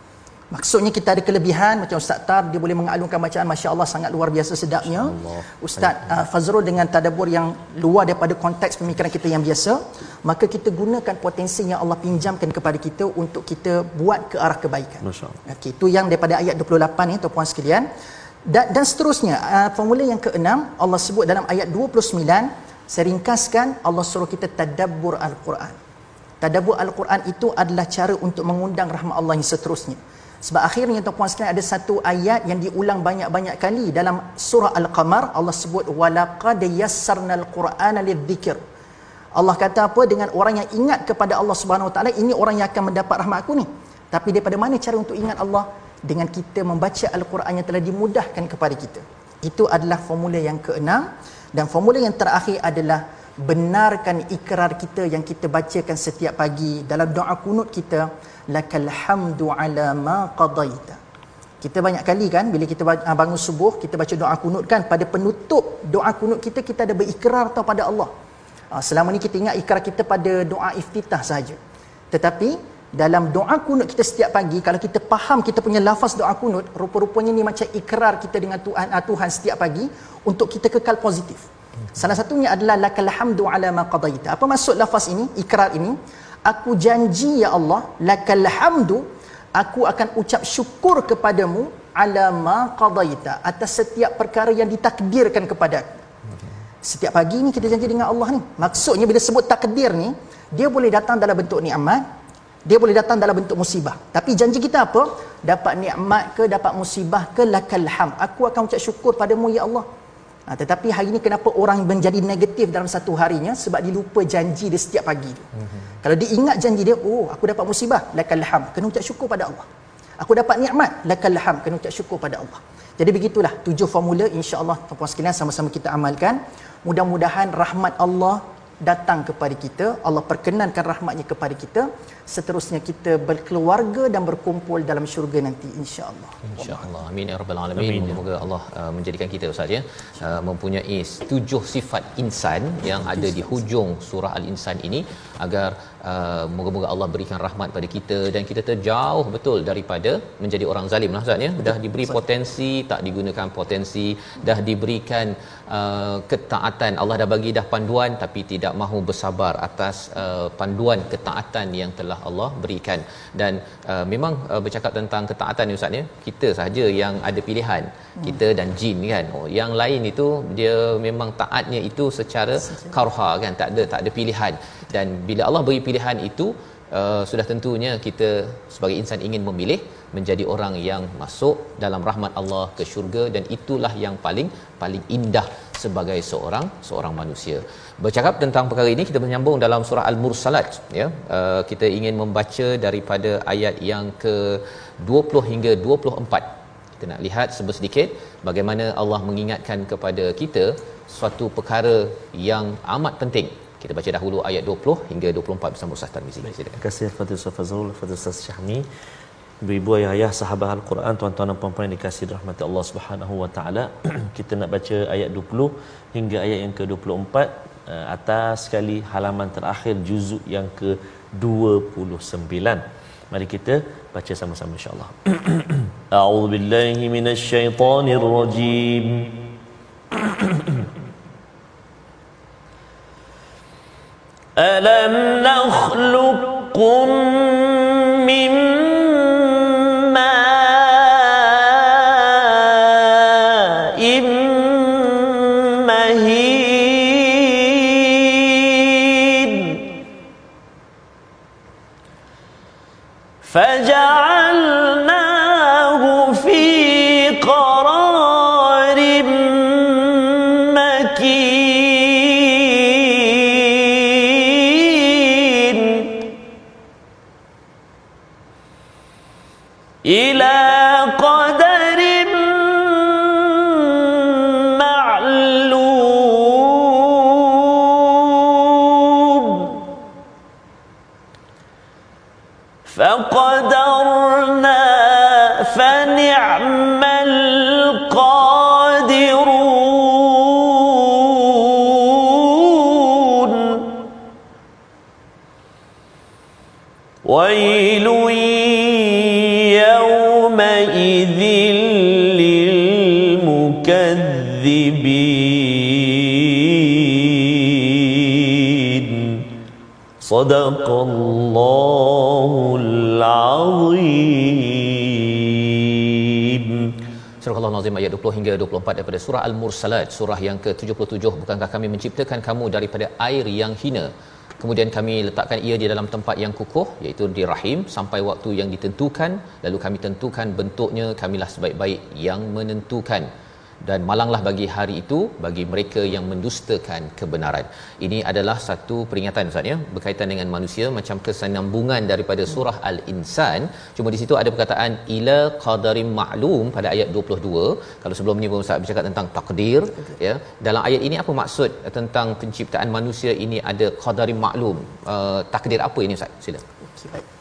Maksudnya kita ada kelebihan macam Ustaz Tar dia boleh mengalunkan bacaan masya-Allah sangat luar biasa sedapnya. Ustaz uh, Fazrul dengan tadabbur yang luar daripada konteks pemikiran kita yang biasa, maka kita gunakan potensi yang Allah pinjamkan kepada kita untuk kita buat ke arah kebaikan. Okey, itu yang daripada ayat 28 ni tuan-puan sekalian. Dan, dan seterusnya, uh, formula yang keenam Allah sebut dalam ayat 29, saya ringkaskan Allah suruh kita tadabbur al-Quran. Tadabbur al-Quran itu adalah cara untuk mengundang rahmat Allah yang seterusnya. Sebab akhirnya tuan-puan sekalian ada satu ayat yang diulang banyak-banyak kali dalam surah Al-Qamar Allah sebut walaqad yassarnal qur'ana lidzikr. Allah kata apa dengan orang yang ingat kepada Allah Subhanahu Wa Taala ini orang yang akan mendapat rahmat aku ni. Tapi daripada mana cara untuk ingat Allah? Dengan kita membaca Al-Quran yang telah dimudahkan kepada kita. Itu adalah formula yang keenam dan formula yang terakhir adalah benarkan ikrar kita yang kita bacakan setiap pagi dalam doa kunut kita lakal hamdu ala ma qadaita. Kita banyak kali kan bila kita ah, bangun subuh kita baca doa kunut kan pada penutup doa kunut kita kita ada berikrar tau pada Allah. Ah, selama ni kita ingat ikrar kita pada doa iftitah saja tetapi dalam doa kunut kita setiap pagi kalau kita faham kita punya lafaz doa kunut rupa-rupanya ni macam ikrar kita dengan Tuhan ah, Tuhan setiap pagi untuk kita kekal positif Salah satunya adalah lakal hamdu ala ma qadaita. Apa maksud lafaz ini? Ikrar ini. Aku janji ya Allah, lakal hamdu, aku akan ucap syukur kepadamu ala ma qadaita atas setiap perkara yang ditakdirkan kepada aku. Setiap pagi ni kita janji dengan Allah ni. Maksudnya bila sebut takdir ni, dia boleh datang dalam bentuk nikmat, dia boleh datang dalam bentuk musibah. Tapi janji kita apa? Dapat nikmat ke, dapat musibah ke, lakal ham. Aku akan ucap syukur padamu ya Allah. Ha, tetapi hari ini kenapa orang menjadi negatif dalam satu harinya sebab dia lupa janji dia setiap pagi. Mm-hmm. Kalau dia ingat janji dia, oh aku dapat musibah, lakal ham, kena ucap syukur pada Allah. Aku dapat nikmat, lakal ham, kena ucap syukur pada Allah. Jadi begitulah tujuh formula insya-Allah tuan-puan sekalian sama-sama kita amalkan. Mudah-mudahan rahmat Allah datang kepada kita Allah perkenankan rahmatnya kepada kita seterusnya kita berkeluarga dan berkumpul dalam syurga nanti insya-Allah. insya-Allah. Amin ya rabbal alamin. Semoga Allah uh, menjadikan kita ustaz ya uh, mempunyai tujuh sifat insan yang ada di hujung surah al-insan ini agar uh, moga-moga Allah berikan rahmat pada kita dan kita terjauh betul daripada menjadi orang zalim lah Ustaz ya? Dah diberi potensi tak digunakan potensi. Dah diberikan uh, ketaatan. Allah dah bagi dah panduan tapi tidak mahu bersabar atas uh, panduan ketaatan yang telah Allah berikan. Dan uh, memang uh, bercakap tentang ketaatan ni Ustaz ya? Kita saja yang ada pilihan. Hmm. kita dan jin kan? Oh yang lain itu dia memang taatnya itu secara karha kan? Tak ada tak ada pilihan dan bila Allah beri pilihan itu uh, sudah tentunya kita sebagai insan ingin memilih menjadi orang yang masuk dalam rahmat Allah ke syurga dan itulah yang paling paling indah sebagai seorang seorang manusia. Bercakap tentang perkara ini kita menyambung dalam surah Al-Mursalat ya. Uh, kita ingin membaca daripada ayat yang ke 20 hingga 24. Kita nak lihat sedikit bagaimana Allah mengingatkan kepada kita suatu perkara yang amat penting kita baca dahulu ayat 20 hingga 24 bersama Ustaz Tarmizi. Terima kasih Fadil Ustaz Fazrul, Fadil Ustaz Syahmi. Ibu-ibu ayah ayah sahabat Al-Quran tuan-tuan dan puan-puan yang dikasihi rahmat Allah Subhanahu wa taala. Kita nak baca ayat 20 hingga ayat yang ke-24 uh, atas sekali halaman terakhir juzuk yang ke-29. Mari kita baca sama-sama insya-Allah. A'udzubillahi minasyaitonirrajim. ألم نخلقكم من للمكذبين صدق الله العظيم Surah Al-Nazim ayat 20 hingga 24 daripada surah Al-Mursalat surah yang ke-77 bukankah kami menciptakan kamu daripada air yang hina kemudian kami letakkan ia di dalam tempat yang kukuh iaitu di rahim sampai waktu yang ditentukan lalu kami tentukan bentuknya kamilah sebaik-baik yang menentukan dan malanglah bagi hari itu bagi mereka yang mendustakan kebenaran. Ini adalah satu peringatan Ustaz ya berkaitan dengan manusia macam kesinambungan daripada surah Al-Insan. Cuma di situ ada perkataan ila qadarim ma'lum pada ayat 22. Kalau sebelum ni pun Ustaz bercakap tentang takdir ya. Dalam ayat ini apa maksud tentang penciptaan manusia ini ada qadarim ma'lum? Uh, takdir apa ini Ustaz? Sila. Baik.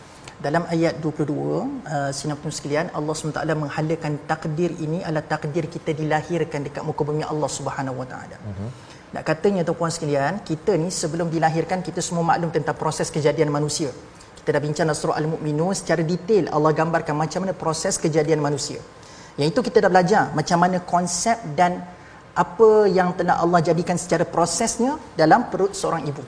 Dalam ayat 22, uh, sinapun sekalian, Allah SWT menghalakan takdir ini adalah takdir kita dilahirkan dekat muka bumi Allah Subhanahu Wa Taala. Uh-huh. Nak katanya tuan-puan sekalian, kita ni sebelum dilahirkan kita semua maklum tentang proses kejadian manusia. Kita dah bincang dalam surah Al-Mu'minun secara detail Allah gambarkan macam mana proses kejadian manusia. Yang itu kita dah belajar macam mana konsep dan apa yang telah Allah jadikan secara prosesnya dalam perut seorang ibu.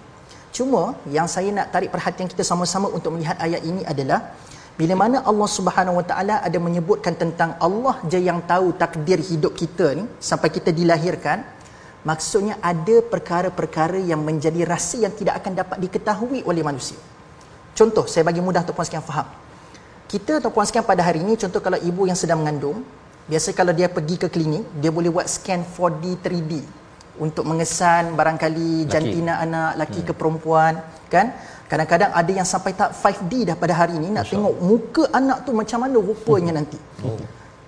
Cuma yang saya nak tarik perhatian kita sama-sama untuk melihat ayat ini adalah bila mana Allah Subhanahu Wa Taala ada menyebutkan tentang Allah je yang tahu takdir hidup kita ni sampai kita dilahirkan maksudnya ada perkara-perkara yang menjadi rahsia yang tidak akan dapat diketahui oleh manusia. Contoh saya bagi mudah untuk puan sekalian faham. Kita atau puan sekalian pada hari ini contoh kalau ibu yang sedang mengandung biasa kalau dia pergi ke klinik dia boleh buat scan 4D 3D untuk mengesan barangkali jantina anak laki hmm. ke perempuan kan kadang-kadang ada yang sampai tak 5D dah pada hari ini nak Masya tengok muka anak tu macam mana rupanya hmm. nanti oh.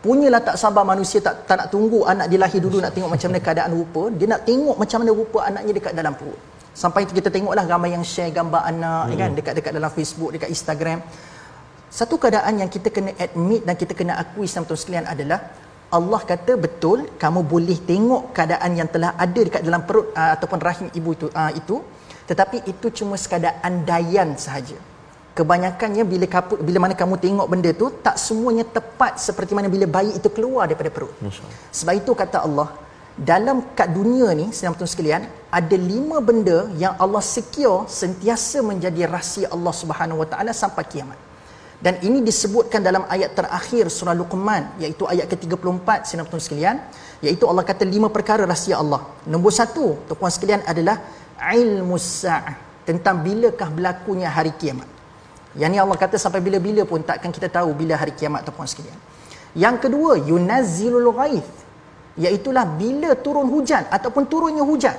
punyalah tak sabar manusia tak, tak nak tunggu anak dia lahir dulu Masya nak tengok macam mana keadaan rupa dia nak tengok macam mana rupa anaknya dekat dalam perut sampai kita tengoklah ramai yang share gambar anak hmm. kan dekat-dekat dalam Facebook dekat Instagram satu keadaan yang kita kena admit dan kita kena akui sama sekalian adalah Allah kata betul kamu boleh tengok keadaan yang telah ada dekat dalam perut uh, ataupun rahim ibu itu uh, itu. Tetapi itu cuma sekadar andaian sahaja. Kebanyakannya bila kapu, bila mana kamu tengok benda tu tak semuanya tepat seperti mana bila bayi itu keluar daripada perut. Sebab itu kata Allah dalam kat dunia ni sedang betul sekalian ada lima benda yang Allah secure sentiasa menjadi rahsia Allah Subhanahu Wa Taala sampai kiamat dan ini disebutkan dalam ayat terakhir surah Luqman iaitu ayat ke-34 sinapun sekalian iaitu Allah kata lima perkara rahsia Allah. Nombor satu tuan sekalian adalah ilmu sa'ah tentang bilakah berlakunya hari kiamat. Yang ni Allah kata sampai bila-bila pun takkan kita tahu bila hari kiamat tuan sekalian. Yang kedua yunazzilul ghaith iaitulah bila turun hujan ataupun turunnya hujan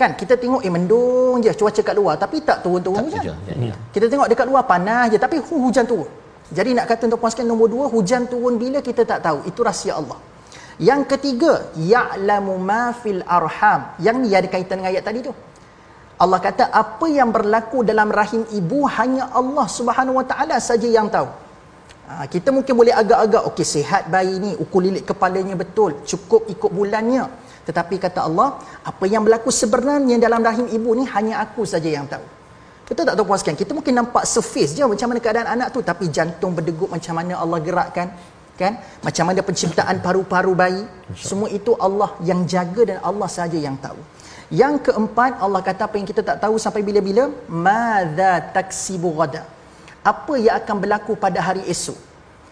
kan kita tengok eh mendung je cuaca kat luar tapi tak turun-turun hujan. hujan. Ya, ya. Kita tengok dekat luar panas je tapi hu, hujan turun. Jadi nak kata untuk puan sekalian nombor dua hujan turun bila kita tak tahu. Itu rahsia Allah. Yang ketiga, ya'lamu ma fil arham. Yang ni ada kaitan dengan ayat tadi tu. Allah kata apa yang berlaku dalam rahim ibu hanya Allah Subhanahu Wa Taala saja yang tahu. Ha, kita mungkin boleh agak-agak okey sihat bayi ni ukur lilit kepalanya betul, cukup ikut bulannya. Tetapi kata Allah, apa yang berlaku sebenarnya dalam rahim ibu ni hanya aku saja yang tahu. Betul tak tuan-puan sekalian? Kita mungkin nampak surface je macam mana keadaan anak tu tapi jantung berdegup macam mana Allah gerakkan kan? Macam mana penciptaan paru-paru bayi? Semua itu Allah yang jaga dan Allah saja yang tahu. Yang keempat Allah kata apa yang kita tak tahu sampai bila-bila, madza taksibu ghada. Apa yang akan berlaku pada hari esok?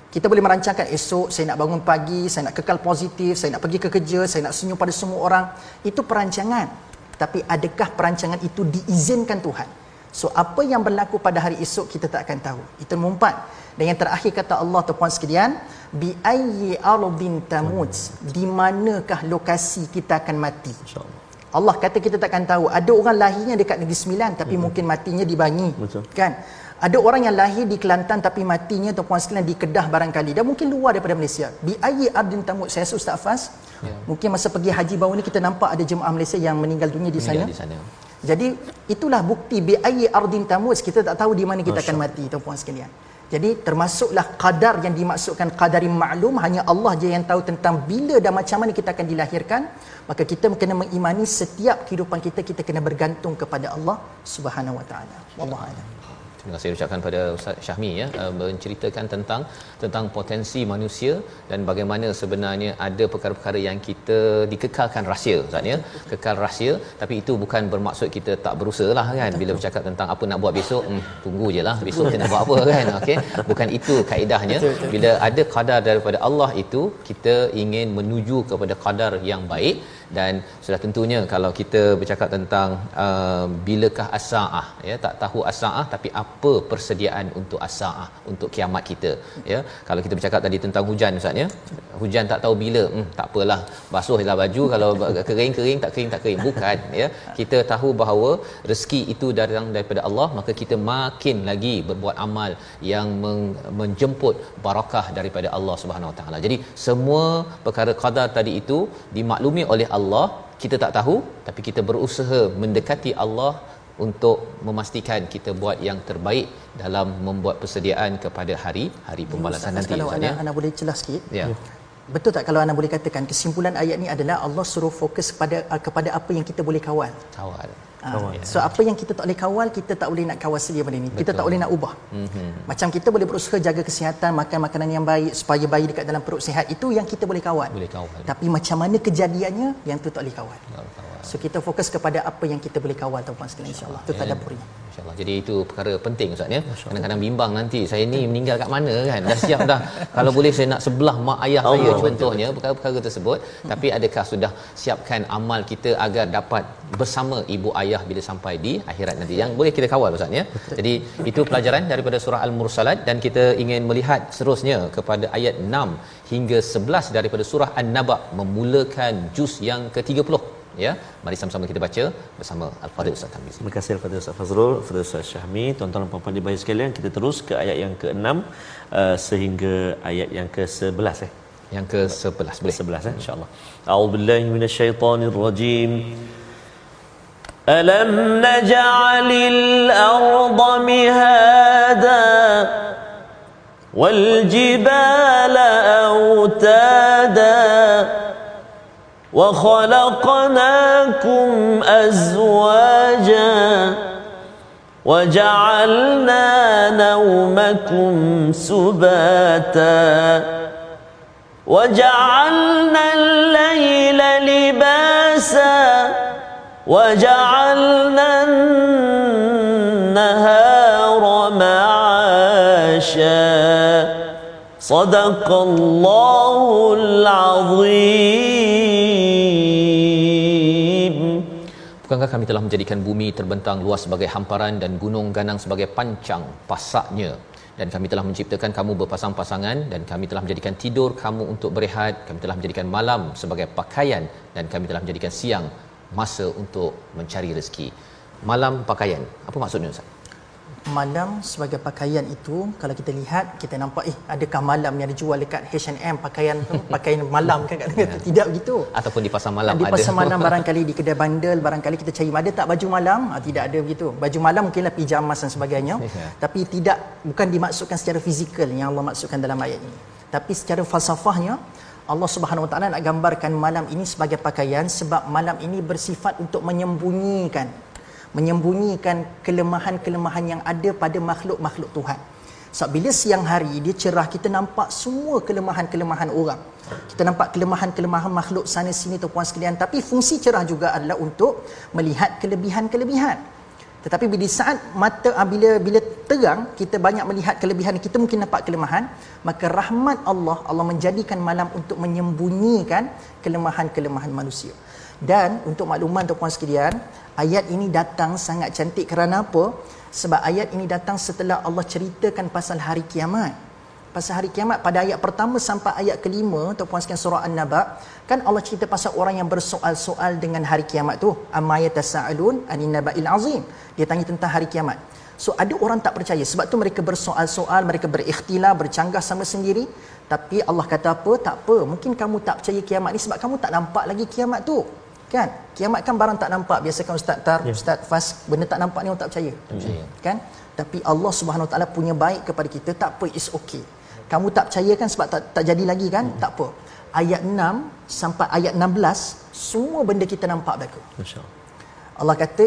Kita boleh merancangkan esok saya nak bangun pagi, saya nak kekal positif, saya nak pergi ke kerja, saya nak senyum pada semua orang. Itu perancangan. Tapi adakah perancangan itu diizinkan Tuhan? So apa yang berlaku pada hari esok kita tak akan tahu. Itu mengumpat. Dan yang terakhir kata Allah tuan sekalian, bi ayyi ardin tamut? Di manakah lokasi kita akan mati? Allah kata kita tak akan tahu. Ada orang lahirnya dekat Negeri Sembilan tapi hmm. mungkin matinya di Bangi. Betul. Kan? Ada orang yang lahir di Kelantan tapi matinya atau puan sekalian di Kedah barangkali. Dan mungkin luar daripada Malaysia. Bi ayyi ardin tamut? Saya Ustaz Fas. Ya. Mungkin masa pergi haji baru ni kita nampak ada jemaah Malaysia yang meninggal dunia di sana. Di sana. Jadi itulah bukti bi ayyi ardin tamut kita tak tahu di mana kita Masya. akan mati tuan-puan sekalian. Jadi termasuklah qadar yang dimaksudkan qadari maklum hanya Allah je yang tahu tentang bila dan macam mana kita akan dilahirkan. Maka kita kena mengimani setiap kehidupan kita kita kena bergantung kepada Allah Subhanahu Wa Taala. Wallahu a'lam. Terima kasih ucapkan pada Ustaz Syahmi ya uh, menceritakan tentang tentang potensi manusia dan bagaimana sebenarnya ada perkara-perkara yang kita dikekalkan rahsia Ustaz ya. Kekal rahsia tapi itu bukan bermaksud kita tak berusaha lah kan. Bila bercakap tentang apa nak buat besok hmm, tunggu je lah besok kita nak buat apa kan. Okey? Bukan itu kaedahnya bila ada qadar daripada Allah itu kita ingin menuju kepada qadar yang baik. Dan sudah tentunya kalau kita bercakap tentang uh, bilakah as-saah ya tak tahu as-saah tapi apa persediaan untuk as-saah untuk kiamat kita ya. Kalau kita bercakap tadi tentang hujan ustaz ya. Hujan tak tahu bila hmm, tak apalah. Basuhlah baju kalau kering-kering tak kering tak kering. Bukan ya. Kita tahu bahawa rezeki itu datang daripada Allah maka kita makin lagi berbuat amal yang men- menjemput barakah daripada Allah Subhanahu Wa Taala. Jadi semua perkara qadar tadi itu dimaklumi oleh Allah. Kita tak tahu tapi kita berusaha mendekati Allah untuk memastikan kita buat yang terbaik dalam membuat persediaan kepada hari hari pembalasan Ustaz, nanti Kalau Ustaz anda, ya. anda boleh celas sikit. Ya. Betul tak kalau anda boleh katakan kesimpulan ayat ni adalah Allah suruh fokus kepada kepada apa yang kita boleh kawal. Kawal. Ha, so apa yang kita tak boleh kawal kita tak boleh nak kawal sedia benda ni. Kita tak boleh nak ubah. Mm-hmm. Macam kita boleh berusaha jaga kesihatan, makan makanan yang baik supaya bayi dekat dalam perut sihat itu yang kita boleh kawal. Boleh kawal. Tapi macam mana kejadiannya yang tu tak boleh kawal. Tak boleh kawal. So kita fokus kepada apa yang kita boleh kawal tuan-tuan sekalian insya-Allah. Itu tadabburi. InsyaAllah. Jadi itu perkara penting Ustaz ya. Kadang-kadang bimbang nanti saya ni meninggal kat mana kan. Dah siap dah. Kalau boleh saya nak sebelah mak ayah saya Allah, contohnya perkara-perkara tersebut. Tapi adakah sudah siapkan amal kita agar dapat bersama ibu ayah bila sampai di akhirat nanti. Yang boleh kita kawal Ustaz ya. Jadi itu pelajaran daripada surah Al-Mursalat dan kita ingin melihat seterusnya kepada ayat 6 hingga 11 daripada surah An-Naba memulakan juz yang ke-30 ya. Mari sama-sama kita baca bersama Al-Fadhil Ustaz Tamiz. Terima kasih kepada Ustaz Fazrul, kepada Ustaz Syahmi, tuan-tuan dan puan-puan dibayi sekalian. Kita terus ke ayat yang ke-6 uh, sehingga ayat yang ke-11 eh. Yang ke-11 boleh. 11 eh insya-Allah. A'udzubillahi minasyaitonirrajim. ألم نجعل الأرض مهادا والجبال أوتادا وخلقناكم أزواجا وجعلنا نومكم سباتا وجعلنا الليل لباسا وجعلنا النهار معاشا. صدق الله العظيم. Bukankah kami telah menjadikan bumi terbentang luas sebagai hamparan dan gunung ganang sebagai pancang pasaknya? Dan kami telah menciptakan kamu berpasang-pasangan dan kami telah menjadikan tidur kamu untuk berehat. Kami telah menjadikan malam sebagai pakaian dan kami telah menjadikan siang masa untuk mencari rezeki. Malam pakaian. Apa maksudnya ustaz Malam sebagai pakaian itu kalau kita lihat kita nampak eh adakah malam yang dijual dekat H&M pakaian pakaian malam kan kat yeah. tidak begitu. ataupun di pasar malam di ada pasar malam barangkali di kedai bandel barangkali kita cari ada tak baju malam ah, tidak ada begitu baju malam mungkinlah pijamas dan sebagainya Ya. tapi tidak bukan dimaksudkan secara fizikal yang Allah maksudkan dalam ayat ini tapi secara falsafahnya Allah Subhanahu Wa Taala nak gambarkan malam ini sebagai pakaian sebab malam ini bersifat untuk menyembunyikan menyembunyikan kelemahan-kelemahan yang ada pada makhluk-makhluk Tuhan. Sebab bila siang hari dia cerah kita nampak semua kelemahan-kelemahan orang. Kita nampak kelemahan-kelemahan makhluk sana sini tu puan sekalian tapi fungsi cerah juga adalah untuk melihat kelebihan-kelebihan. Tetapi bila saat mata ah, bila bila terang kita banyak melihat kelebihan kita mungkin nampak kelemahan maka rahmat Allah Allah menjadikan malam untuk menyembunyikan kelemahan-kelemahan manusia. Dan untuk makluman tuan-puan sekalian, ayat ini datang sangat cantik kerana apa? Sebab ayat ini datang setelah Allah ceritakan pasal hari kiamat. Pasal hari kiamat pada ayat pertama sampai ayat kelima tuan-puan sekalian surah An-Naba, kan Allah cerita pasal orang yang bersoal-soal dengan hari kiamat tu. Amma yatasaalun anin naba'il azim. Dia tanya tentang hari kiamat. So ada orang tak percaya sebab tu mereka bersoal-soal, mereka berikhtilaf, bercanggah sama sendiri. Tapi Allah kata apa? Tak apa. Mungkin kamu tak percaya kiamat ni sebab kamu tak nampak lagi kiamat tu. Kan? Kiamat kan barang tak nampak. Biasa kan ustaz tar yeah. ustaz fas benda tak nampak ni orang tak percaya. Percaya. kan? Tapi Allah Subhanahu taala punya baik kepada kita tak apa it's okay. Kamu tak percaya kan sebab tak tak jadi lagi kan? Hmm. tak apa. Ayat 6 sampai ayat 16 semua benda kita nampak berlaku Masya-Allah. Allah kata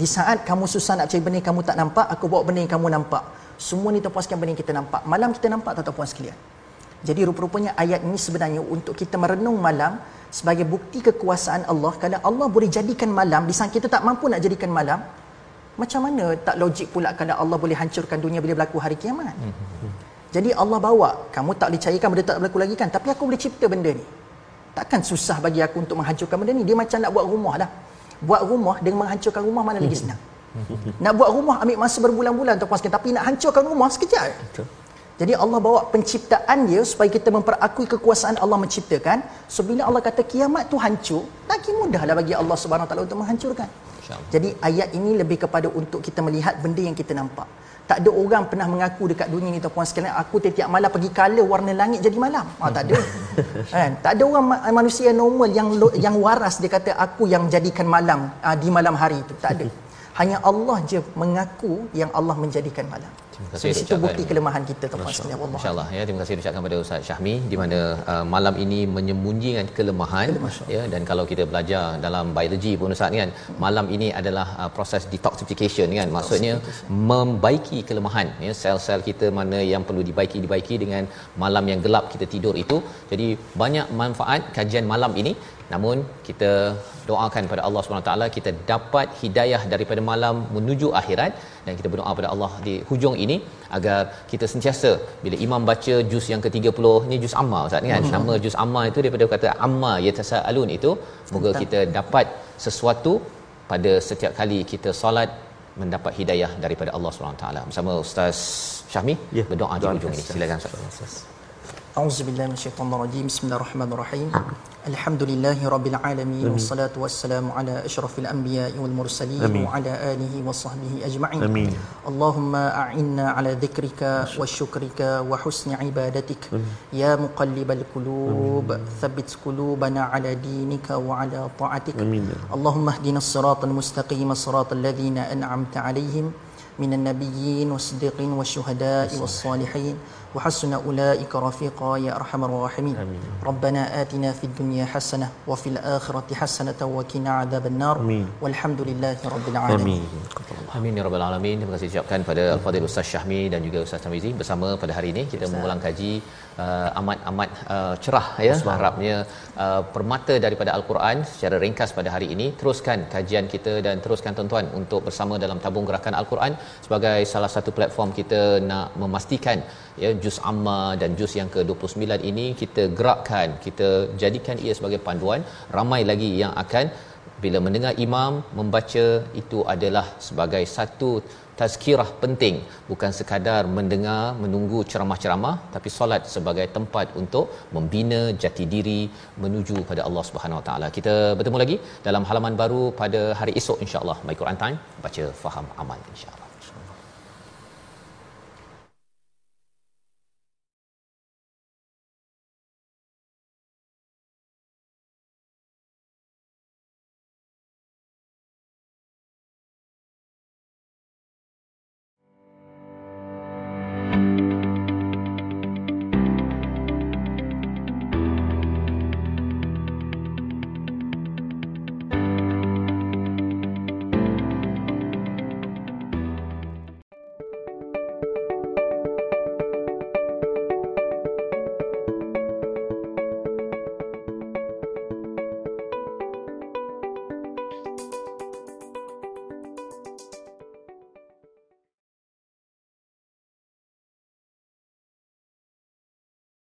di saat kamu susah nak cari benda yang kamu tak nampak aku bawa benda yang kamu nampak. Semua ni sekalian benda yang kita nampak. Malam kita nampak tak tuan sekalian jadi rupa-rupanya ayat ini sebenarnya untuk kita merenung malam sebagai bukti kekuasaan Allah. Kalau Allah boleh jadikan malam di saat kita tak mampu nak jadikan malam macam mana tak logik pula kalau Allah boleh hancurkan dunia bila berlaku hari kiamat? Jadi Allah bawa kamu tak boleh cairkan benda tak berlaku lagi kan? Tapi aku boleh cipta benda ni. Takkan susah bagi aku untuk menghancurkan benda ni? Dia macam nak buat rumah lah. Buat rumah dengan menghancurkan rumah mana lagi senang? Nak buat rumah ambil masa berbulan-bulan puaskan tapi nak hancurkan rumah sekejap. Betul. Jadi Allah bawa penciptaan dia supaya kita memperakui kekuasaan Allah menciptakan. So bila Allah kata kiamat tu hancur lagi mudahlah bagi Allah Subhanahu Wa taala untuk menghancurkan. Jadi ayat ini lebih kepada untuk kita melihat benda yang kita nampak. Tak ada orang pernah mengaku dekat dunia ni tuan sekalian aku tiap-tiap malam pergi color warna langit jadi malam. Ah tak ada. Kan? Tak ada orang ma- manusia normal yang yang waras dia kata aku yang jadikan malam ah, di malam hari itu. Tak ada. Hanya Allah je mengaku yang Allah menjadikan malam So, kasih di situ ucapkan. bukti kelemahan kita tuan sekalian Allah InsyaAllah ya terima kasih diucapkan kepada Ustaz Syahmi di mana uh, malam ini menyembunyikan kelemahan ya dan kalau kita belajar dalam biologi pun Ustaz kan malam ini adalah uh, proses detoxification kan. Maksudnya membaiki kelemahan ya sel-sel kita mana yang perlu dibaiki dibaiki dengan malam yang gelap kita tidur itu. Jadi banyak manfaat kajian malam ini namun kita doakan pada Allah SWT kita dapat hidayah daripada malam menuju akhirat. Dan kita berdoa pada Allah di hujung ini agar kita sentiasa bila imam baca juz yang ke-30 ni juz amma Ustaz kan? Nama juz amma itu daripada kata amma yatasaalun itu. Moga kita dapat sesuatu pada setiap kali kita solat mendapat hidayah daripada Allah SWT bersama Ustaz Syahmi Ya, berdoa di hujung ini. Ustaz. silakan Ustaz أعوذ بالله من الشيطان الرجيم. بسم الله الرحمن الرحيم. الحمد لله رب العالمين والصلاة والسلام على أشرف الأنبياء والمرسلين آمين. وعلى آله وصحبه أجمعين. آمين. اللهم أعنا على ذكرك وشكرك وحسن عبادتك. يا مقلب القلوب ثبت قلوبنا على دينك وعلى طاعتك. آمين. اللهم اهدنا الصراط المستقيم صراط الذين أنعمت عليهم من النبيين والصديقين والشهداء والصالحين. وحسن أولئك رفيقا يا أرحم الراحمين آمين. ربنا آتنا في الدنيا حسنة وفي الآخرة حسنة وقنا عذاب النار آمين. والحمد لله رب العالمين Amin. Amin ya rabbal alamin. Terima kasih ucapkan pada Al-Fadhil Ustaz Syahmi dan juga Ustaz Tamizi bersama pada hari ini kita mengulang kaji uh, amat-amat uh, cerah ya harapnya uh, permata daripada Al-Quran secara ringkas pada hari ini. Teruskan kajian kita dan teruskan tuan-tuan untuk bersama dalam tabung gerakan Al-Quran sebagai salah satu platform kita nak memastikan ya juz amma dan juz yang ke-29 ini kita gerakkan, kita jadikan ia sebagai panduan ramai lagi yang akan bila mendengar imam membaca itu adalah sebagai satu tazkirah penting bukan sekadar mendengar menunggu ceramah-ceramah tapi solat sebagai tempat untuk membina jati diri menuju pada Allah Subhanahu Wa Taala. Kita bertemu lagi dalam halaman baru pada hari esok insya-Allah. My Quran Time baca faham amal insya-Allah.